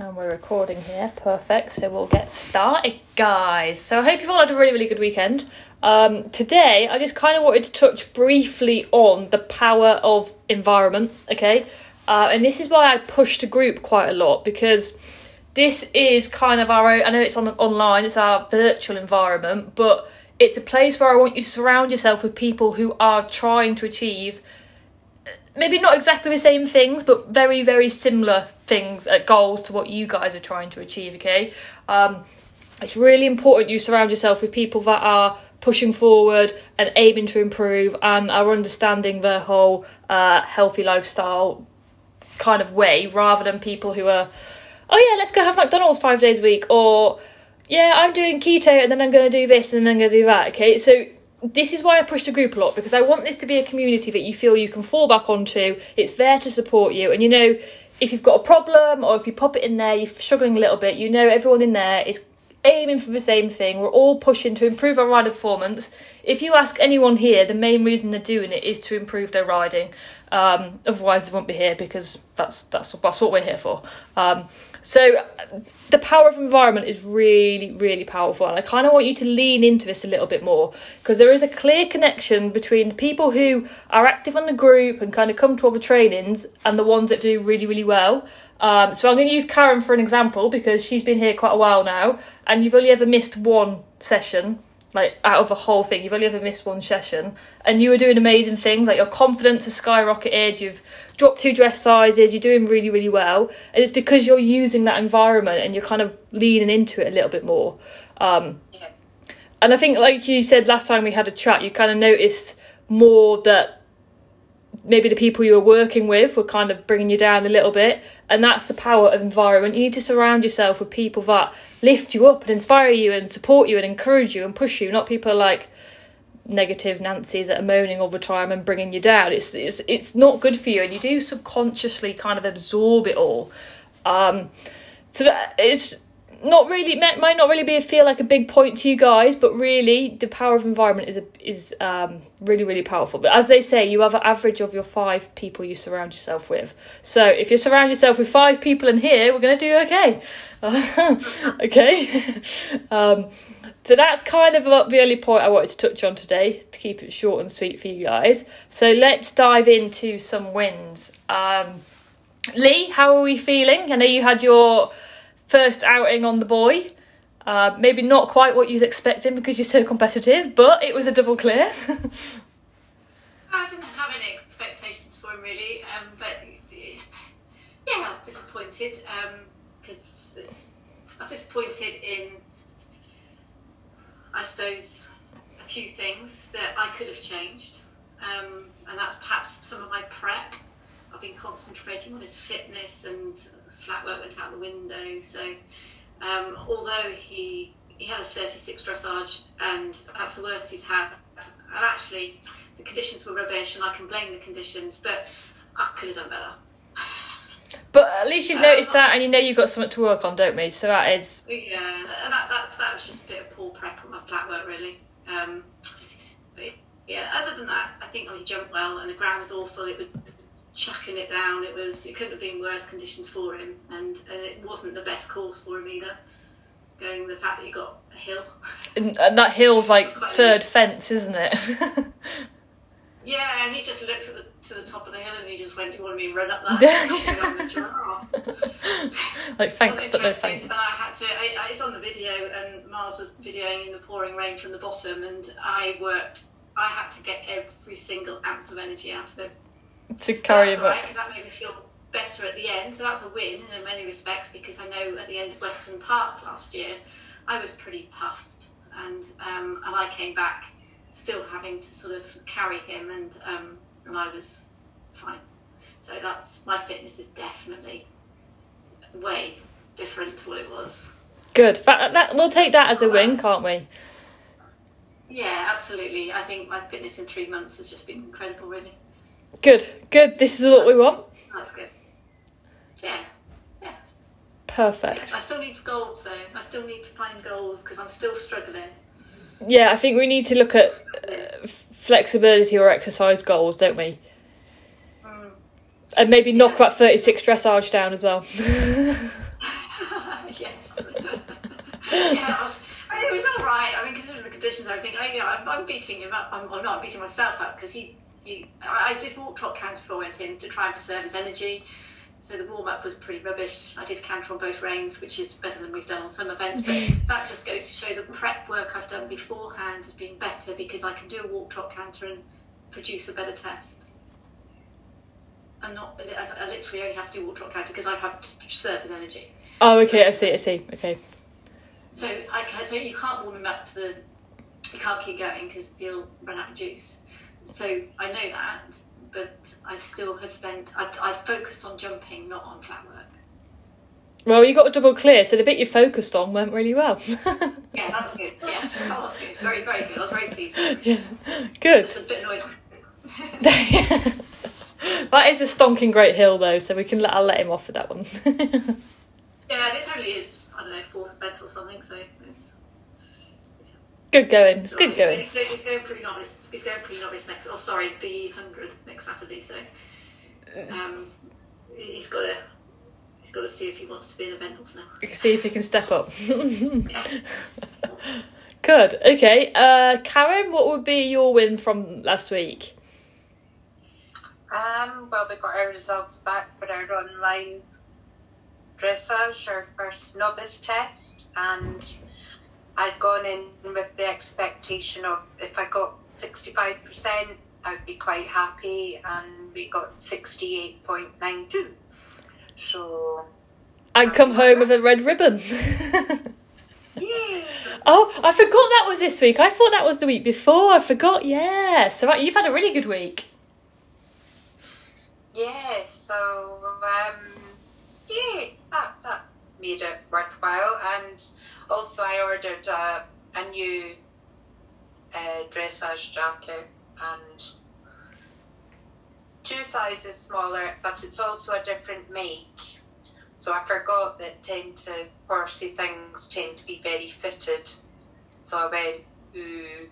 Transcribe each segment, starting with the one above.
And we're recording here. Perfect. So we'll get started, guys. So I hope you've all had a really, really good weekend. Um, today, I just kind of wanted to touch briefly on the power of environment, okay? Uh, and this is why I pushed a group quite a lot because this is kind of our own, I know it's on online, it's our virtual environment, but it's a place where I want you to surround yourself with people who are trying to achieve maybe not exactly the same things, but very, very similar things, uh, goals to what you guys are trying to achieve, okay? Um, it's really important you surround yourself with people that are pushing forward and aiming to improve and are understanding the whole uh, healthy lifestyle kind of way rather than people who are, oh yeah, let's go have McDonald's five days a week or yeah, I'm doing keto and then I'm going to do this and then I'm going to do that, okay? So this is why I push the group a lot because I want this to be a community that you feel you can fall back onto. It's there to support you, and you know if you've got a problem or if you pop it in there, you're struggling a little bit. You know everyone in there is aiming for the same thing. We're all pushing to improve our rider performance. If you ask anyone here, the main reason they're doing it is to improve their riding. Um, otherwise, they won't be here because that's that's that's what we're here for. Um, so the power of environment is really, really powerful. And I kind of want you to lean into this a little bit more because there is a clear connection between people who are active on the group and kind of come to all the trainings and the ones that do really, really well. Um, so I'm going to use Karen for an example because she's been here quite a while now and you've only ever missed one session like out of the whole thing. You've only ever missed one session. And you were doing amazing things. Like your confidence has skyrocketed. You've dropped two dress sizes. You're doing really really well. And it's because you're using that environment and you're kind of leaning into it a little bit more. Um, and i think like you said last time we had a chat you kind of noticed more that maybe the people you were working with were kind of bringing you down a little bit and that's the power of environment. You need to surround yourself with people that lift you up and inspire you and support you and encourage you and push you. Not people like negative nancy's that are moaning all the time and bringing you down. It's it's, it's not good for you. And you do subconsciously kind of absorb it all. Um so it's not really might not really be a feel like a big point to you guys, but really the power of environment is a, is um, really really powerful. But as they say, you have an average of your five people you surround yourself with. So if you surround yourself with five people in here, we're gonna do okay. okay. um, so that's kind of the only point I wanted to touch on today to keep it short and sweet for you guys. So let's dive into some wins. Um, Lee, how are we feeling? I know you had your first outing on the boy. Uh, maybe not quite what you was expecting because you're so competitive, but it was a double clear. I didn't have any expectations for him really, um, but yeah, I was disappointed because um, I was disappointed in, I suppose, a few things that I could have changed, um, and that's perhaps some of my prep. I've been concentrating on his fitness and flat work went out the window. So um, although he he had a 36 dressage and that's the worst he's had, and actually the conditions were rubbish and I can blame the conditions, but I could have done better. But at least you've um, noticed that, and you know you've got something to work on, don't we? So that is. Yeah, and that, that, that was just a bit of poor prep on my flat work, really. Um, but yeah, other than that, I think he jumped well, and the ground was awful. It was chucking it down. It was it couldn't have been worse conditions for him, and, and it wasn't the best course for him either. Going the fact that you got a hill, and, and that hill's like third fence, isn't it? yeah, and he just looked at the to the top of the hill and he just went, "You want me to run up that?" like thanks, but no thanks. I had to. I, I, it's on the video, and Mars was videoing in the pouring rain from the bottom, and I worked. I had to get every single ounce of energy out of it to carry him up. Because that made me feel better at the end. So that's a win in many respects because I know at the end of Weston Park last year, I was pretty puffed, and um, and I came back still having to sort of carry him, and um, and I was fine. So that's my fitness is definitely way different to what it was. Good. That, that we'll take that as a win, can't we? Yeah, absolutely. I think my fitness in three months has just been incredible, really. Good, good. This is what we want. That's good. Yeah. Yes. Perfect. Yeah, I still need goals though. I still need to find goals because I'm still struggling. Yeah, I think we need to look at uh, flexibility or exercise goals, don't we? Mm. And maybe yeah. knock that 36 dressage down as well. yes. yeah, I was, I mean, it was all right. I mean, considering the conditions, I think, I'm, I'm beating him up. I'm, I'm not beating myself up because he he. I, I did walk trot canter before I went in to try and preserve his energy. So the warm up was pretty rubbish. I did canter on both reins, which is better than we've done on some events. But mm. that just goes to show the prep work I've done beforehand has been better because I can do a walk trot canter and produce a better test. And not, I, I literally only have to do walk trot canter because I have had to preserve his energy. Oh, okay. I see. I see. Okay. So I so you can't warm him up to the, you can't keep going because he'll run out of juice. So I know that, but I still had spent, I'd, I'd focused on jumping, not on flat work. Well, you got a double clear, so the bit you focused on went really well. Yeah, that was good. Yes, that was good. Very, very good. I was very pleased. yeah. Good. Just a bit annoyed. that is a stonking great hill, though, so we can let I'll let him off for that one. yeah, this only is, I don't know, fourth event or something, so it's. Good going. It's good going. He's, he's going pretty novice. He's going pretty novice next. Oh, sorry, the hundred next Saturday. So, um, he's got to he's got to see if he wants to be in eventals now. We can see if he can step up. Yeah. Good. Okay. Uh, Karen, what would be your win from last week? Um, well, we got our results back for our online dressage, our first novice test, and I'd gone in with the expectation of if I got 65%, I'd be quite happy, and we got 68.92. So, I'd come home with a red ribbon. yeah. oh, I forgot that was this week. I thought that was the week before. I forgot. Yeah. So right, you've had a really good week. Yeah, so, um, yeah, that, that made it worthwhile. And also, I ordered a, a new uh, dressage jacket and two sizes smaller, but it's also a different make. So I forgot that tend to horsey things tend to be very fitted. So I went, ooh,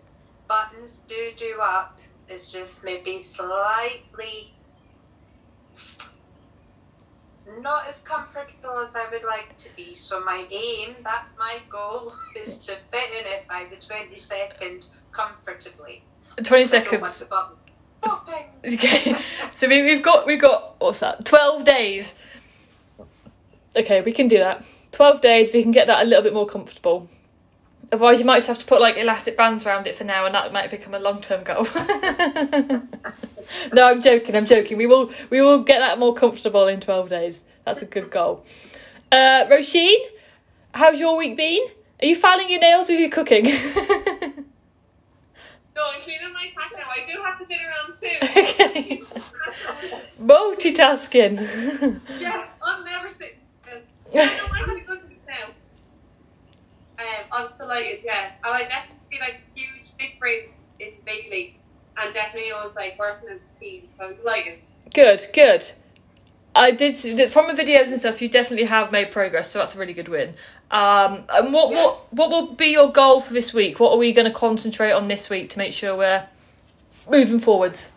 buttons do do up. It's just maybe slightly not as comfortable as I would like to be. So my aim, that's my goal, is to fit in it by the twenty second comfortably. Twenty I don't want seconds. Oh, the. Okay. So we, we've got we've got what's that? Twelve days. Okay, we can do that. Twelve days. We can get that a little bit more comfortable. Otherwise, you might just have to put like elastic bands around it for now, and that might become a long term goal. no, I'm joking. I'm joking. We will we will get that more comfortable in twelve days. That's a good goal. Uh, Roisin, how's your week been? Are you filing your nails or are you cooking? No, I'm cleaning my tack now. I do have the dinner on soon. okay. Multitasking. yeah, I'm never sitting. still. Yeah, no, I had a good week now. Um, I was delighted, yeah. And I definitely feel like huge, big break in league. And definitely I was like working as a team, so I'm delighted. Good, good. I did see- from the videos and stuff. You definitely have made progress, so that's a really good win. Um, and what Yeah. what what will be your goal for this week? What are we going to concentrate on this week to make sure we're moving forwards?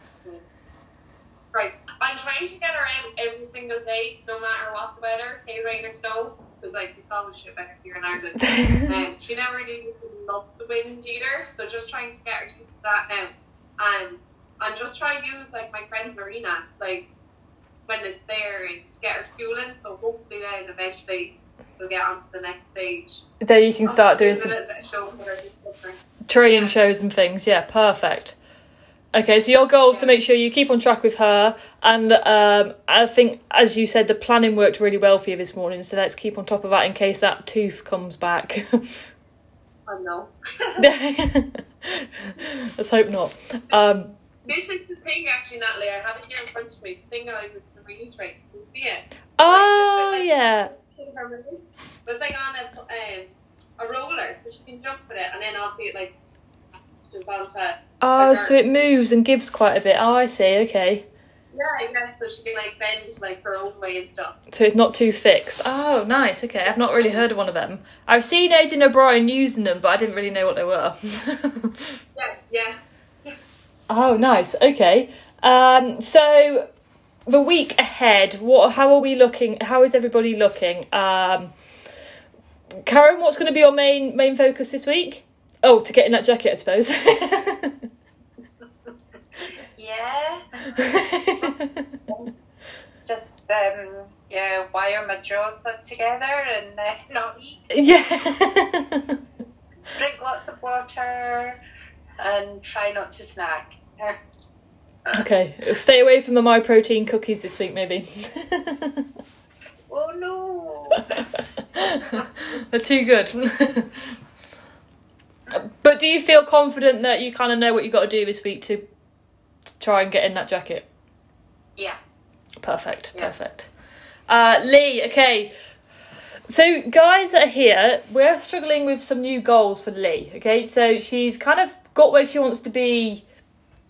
Right. I'm trying to get her out every single day, no matter what the weather, hay, rain or snow, because like it's always shit back here in Ireland. um, she never really loved the wind either, so just trying to get her used to that now. Um, and just try to use like my friend's marina, like when it's there and get her schooling. So hopefully then eventually we'll get on to the next stage. Then you can start doing some show for her. this summer. training shows and things. Yeah, perfect. Okay, so your goal is to make sure you keep on track with her, and um, I think, as you said, the planning worked really well for you this morning. So let's keep on top of that in case that tooth comes back. Know. let's hope not. Um, This is the thing, actually, Natalie. I have it here in front of me. The thing I was reiterating. You see it? oh yeah, But it's like on a, um, a roller, so she can jump with it, and then I'll see it like onto. oh, so it moves and gives quite a bit. Oh, I see. Okay, Yeah, yeah. So she can like bend like her own way and stuff. so it's not too fixed. Oh, nice. Okay, I've not really heard of one of them. I've seen Aidan O'Brien using them, but I didn't really know what they were. Yeah, yeah. Oh, nice. Okay. Um, so the week ahead, what? How are we looking? How is everybody looking? Um, Karen, what's going to be your main main focus this week? Oh, to get in that jacket, I suppose. Yeah. Just um, yeah, wire my jaws together and uh, not eat. yeah. Drink lots of water and try not to snack. okay, stay away from the my protein cookies this week, maybe. Oh no. They're too good. but do you feel confident that you kind of know what you got to do this week to try and get in that jacket? Yeah. Perfect, Yeah. perfect. Uh, Lee, okay. So, guys that are here, we're struggling with some new goals for Lee. Okay, so she's kind of got where she wants to be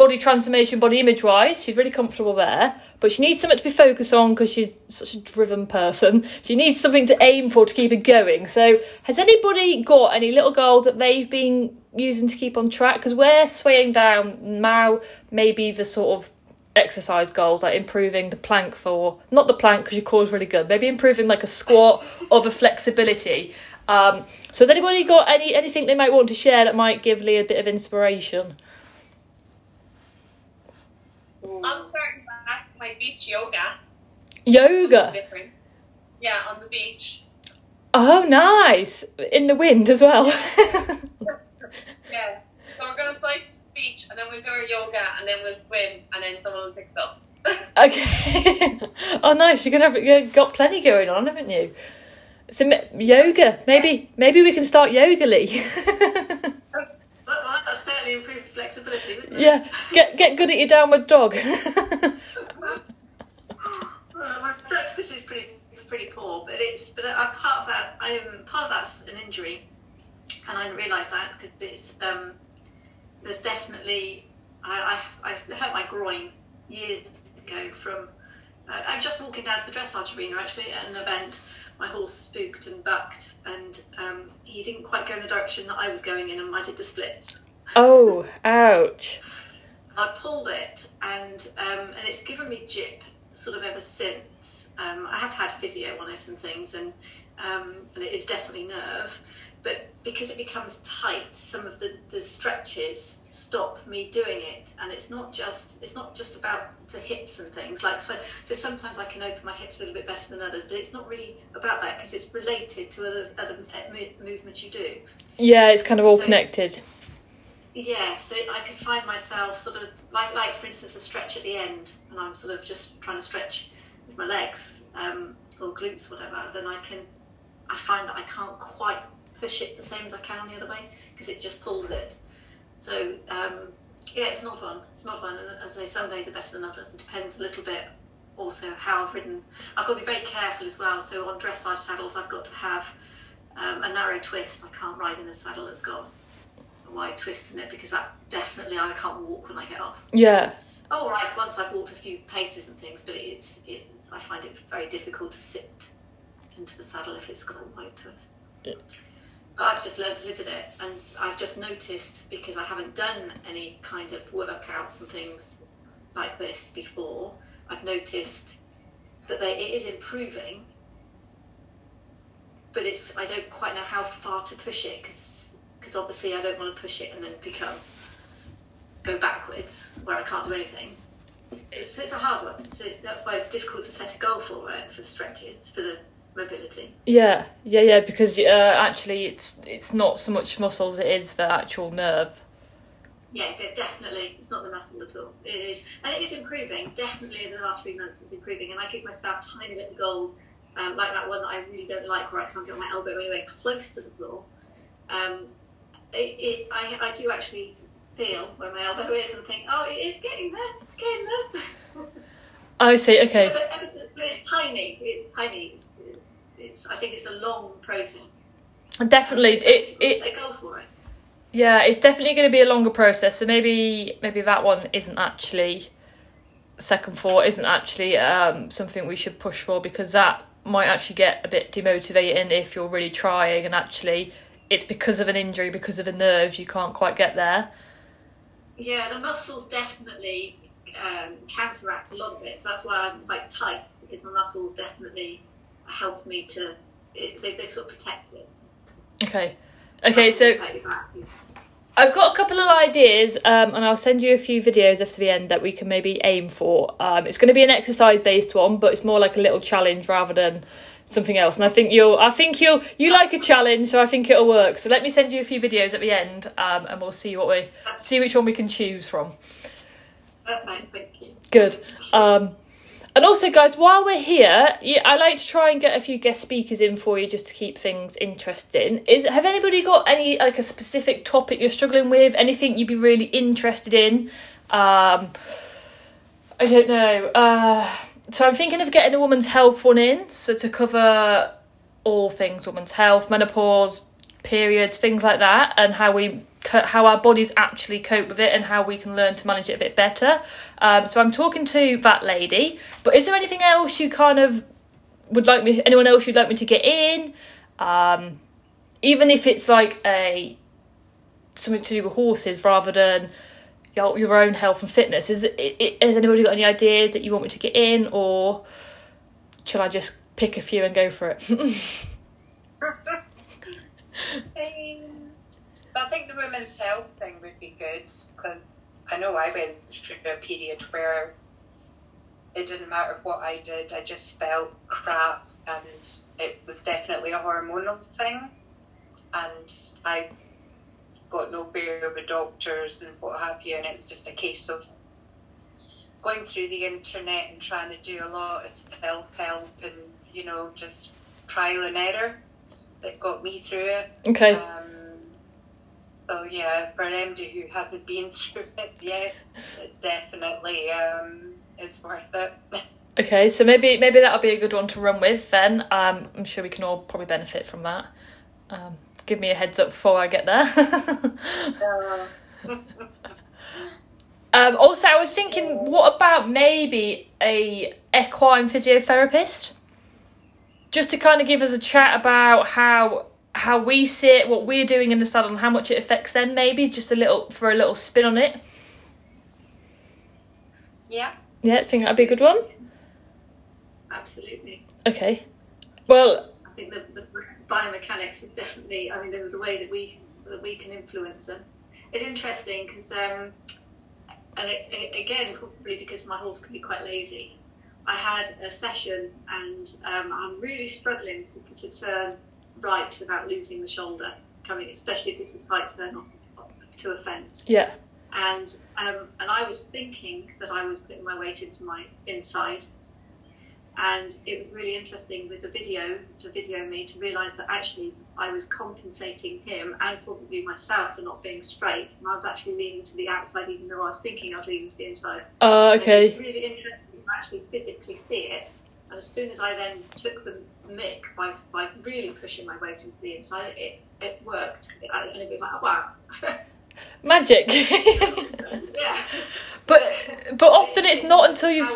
body transformation, body image wise. She's really comfortable there, but she needs something to be focused on because she's such a driven person. She needs something to aim for to keep it going. So, has anybody got any little goals that they've been using to keep on track? Because we're swaying down now, maybe the sort of exercise goals like improving the plank for not the plank because your core is really good maybe improving like a squat or the flexibility um so has anybody got any anything they might want to share that might give lee a bit of inspiration I'm starting back my beach yoga. yoga. Yeah, on the beach. oh nice in the wind as well Yeah. So we're gonna cycle to the beach and then we'll do our yoga and then we'll swim and then someone will pick us up. okay oh nice you're gonna have you've got plenty going on haven't you so m- yoga maybe maybe we can start yoga lee Well, well, that certainly improved flexibility, wouldn't it? yeah get get good at your downward dog Well, my flexibility is pretty pretty poor, but it's but uh, part of that. I am part of that's an injury, and I didn't realise that because it's um, there's definitely I, I I hurt my groin years ago from. I I was just walking down to the dressage arena actually at an event. My horse spooked and bucked, and um, he didn't quite go in the direction that I was going in, and I did the splits. Oh ouch I pulled it, and um, and it's given me jip sort of ever since. Um, I have had physio on it and things, and um, and it is definitely nerve. But because it becomes tight, some of the, the stretches stop me doing it, and it's not just it's not just about the hips and things like so. So sometimes I can open my hips a little bit better than others, but it's not really about that because it's related to other other movements you do. yeah it's kind of all So- connected Yeah, so I could find myself sort of like, like for instance, a stretch at the end, and I'm sort of just trying to stretch with my legs um, or glutes, whatever. Then I can, I find that I can't quite push it the same as I can on the other way because it just pulls it. So um, yeah, it's not fun. It's not fun, and as I say, some days are better than others. It depends a little bit also how I've ridden. I've got to be very careful as well. So on dressage saddles, I've got to have um, a narrow twist. I can't ride in a saddle that's got a wide twist in it because that definitely I can't walk when I get off. yeah Oh, right, once I've walked a few paces and things, but it's it, I find it very difficult to sit into the saddle if it's got a wide twist. Yeah. But I've just learned to live with it, and I've just noticed because I haven't done any kind of workouts and things like this before. I've noticed that they, it is improving, but it's I don't quite know how far to push it because obviously I don't want to push it and then become go backwards where I can't do anything. It's, it's a hard one. So that's why it's difficult to set a goal for it for the stretches for the mobility. Yeah, yeah, yeah. Because uh, actually, it's it's not so much muscles; it is the actual nerve. Yeah, definitely. It's not the muscle at all. It is, and it is improving. Definitely in the last three months, it's improving. And I give myself tiny little goals, um, like that one that I really don't like, where I can't get my elbow anywhere close to the floor. Um, it, it, I, I do actually feel where my elbow is and think, oh, it is getting there. It's getting there. I see. Okay. But, but it's tiny. It's tiny. It's, it's, it's, I think it's a long process. Definitely, it it take goal for it. yeah, it's definitely going to be a longer process. So maybe maybe that one isn't actually second four isn't actually um, something we should push for because that might actually get a bit demotivating if you're really trying and actually it's because of an injury because of a nerve you can't quite get there. Yeah, the muscles definitely um, counteract a lot of it. So that's why I'm quite tight because the muscles definitely help me to. It, they, they sort of protect it. Okay. Okay, so I've got a couple of ideas, um, and I'll send you a few videos after the end that we can maybe aim for. Um, it's going to be an exercise based one, but it's more like a little challenge rather than something else. And I think you'll, I think you'll, you like a challenge, so I think it'll work. So let me send you a few videos at the end, um, and we'll see what we see which one we can choose from. Thank you. Good. Um, and also, guys, while we're here, yeah, I like to try and get a few guest speakers in for you just to keep things interesting. Is have anybody got any like a specific topic you're struggling with? Anything you'd be really interested in? Um, I don't know. Uh, so I'm thinking of getting a woman's health one in, so to cover all things women's health, menopause, periods, things like that, and how we how our bodies actually cope with it and how we can learn to manage it a bit better. Um, so I'm talking to that lady. But is there anything else you kind of would like me? Anyone else you'd like me to get in? Um, even if it's like a something to do with horses rather than your, your own health and fitness. Is it, has anybody got any ideas that you want me to get in, or shall I just pick a few and go for it? Um, I think the women's health thing would be good because I know I went through a period where it didn't matter what I did, I just felt crap, and it was definitely a hormonal thing. And I got nowhere with doctors and what have you, and it was just a case of going through the internet and trying to do a lot of self help and you know just trial and error that got me through it. Okay. Um, so yeah, for an MD who hasn't been through it yet, it definitely um, is worth it. Okay, so maybe maybe that'll be a good one to run with then. Um, I'm sure we can all probably benefit from that. Um, give me a heads up before I get there. um, also, I was thinking, what about maybe a equine physiotherapist? Just to kind of give us a chat about how how we sit, what we're doing in the saddle, and how much it affects them. Maybe just a little for a little spin on it. Yeah. Yeah, I think that'd be a good one. Absolutely. Okay. Well. I think the, the biomechanics is definitely. I mean, the, the way that we that we can influence them. It's interesting because, um, and it, it, again, probably because my horse can be quite lazy. I had a session and um, I'm really struggling to, to turn right without losing the shoulder coming, especially if it's a tight turn off to a fence. Yeah. And um, and I was thinking that I was putting my weight into my inside, and it was really interesting with the video to video me to realise that actually I was compensating him and probably myself for not being straight, and I was actually leaning to the outside even though I was thinking I was leaning to the inside. Oh, uh, okay. it was really interesting to actually physically see it, and as soon as I then took the mick by, by really pushing my weight into the inside, it, it worked. And it was like, oh, wow. Magic. yeah. But but often it's not until you've.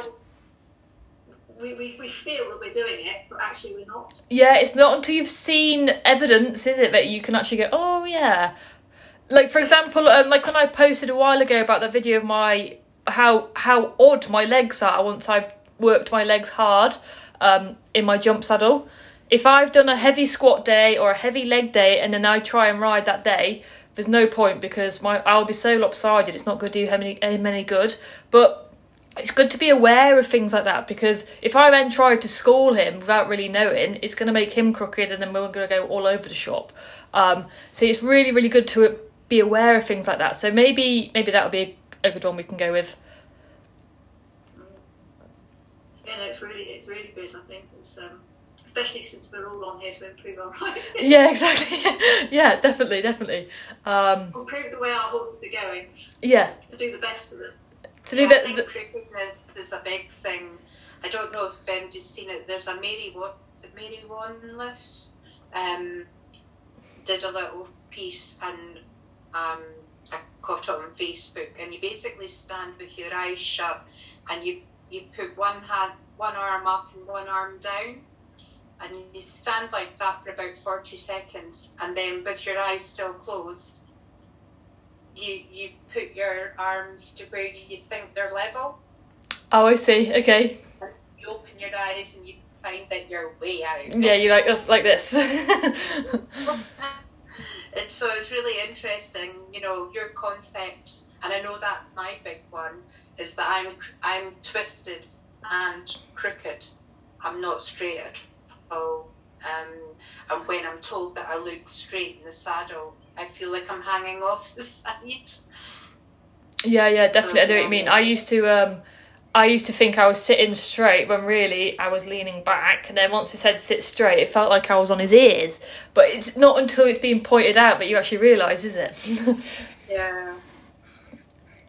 We, we, we feel that we're doing it, but actually we're not. Yeah, it's not until you've seen evidence, is it, that you can actually go, oh yeah. Like for example, um, like when I posted a while ago about that video of my how how odd my legs are once I've worked my legs hard um, in my jump saddle. If I've done a heavy squat day or a heavy leg day and then I try and ride that day, there's no point because my I'll be so lopsided. It's not going to do any, any good. But it's good to be aware of things like that because if I then try to school him without really knowing, it's going to make him crooked and then we're going to go all over the shop. Um, so it's really really good to be aware of things like that. So maybe maybe that'll be a, a good one we can go with. Yeah, no, it's really it's really good. I think it's um, especially since we're all on here to improve our riding. Yeah, exactly. yeah, definitely, definitely. Um, improve the way our horses are going. Yeah. To do the best of it. Do yeah, the, I think improving is, is a big thing. I don't know if you've seen it. There's a Mary what Mary Wanless um, did a little piece and um, I caught it on Facebook, and you basically stand with your eyes shut and you you put one hand, one arm up and one arm down, and you stand like that for about 40 seconds, and then with your eyes still closed, you you put your arms to where you think they're level. Oh, I see. Okay. You open your eyes and you find that you're way out. Yeah, you like like this. and so it's really interesting, you know, your concept, and I know that's my big one, is that I'm I'm twisted and crooked. I'm not straight at all. Um, and when I'm told that I look straight in the saddle, I feel like I'm hanging off the side. Yeah, yeah, definitely. I know what you mean. I used to, um, I used to think I was sitting straight when really I was leaning back. And then once he said sit straight, it felt like I was on his ears. But it's not until it's being pointed out that you actually realise, is it? Yeah.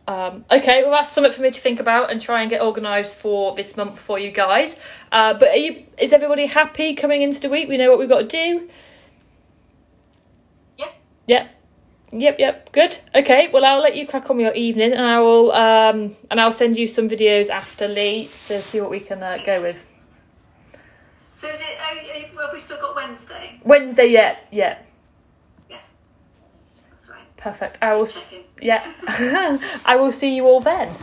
Um, okay, well that's something for me to think about and try and get organised for this month for you guys. Uh, but are you, is everybody happy coming into the week? We know what we've got to do. Yep. Yep. Yep, yep, good. Okay, well I'll let you crack on with your evening, and I will, um, and I'll send you some videos after Lee to see what we can uh, go with. So is it? Oh, have we still got Wednesday? Wednesday, yeah, yeah, Yeah, that's right. perfect. I will, s- yeah, I will see you all then.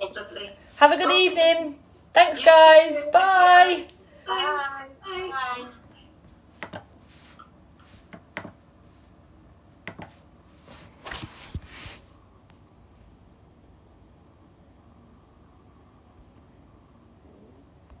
Lovely. Have a good evening. Thanks, You guys. too. Bye.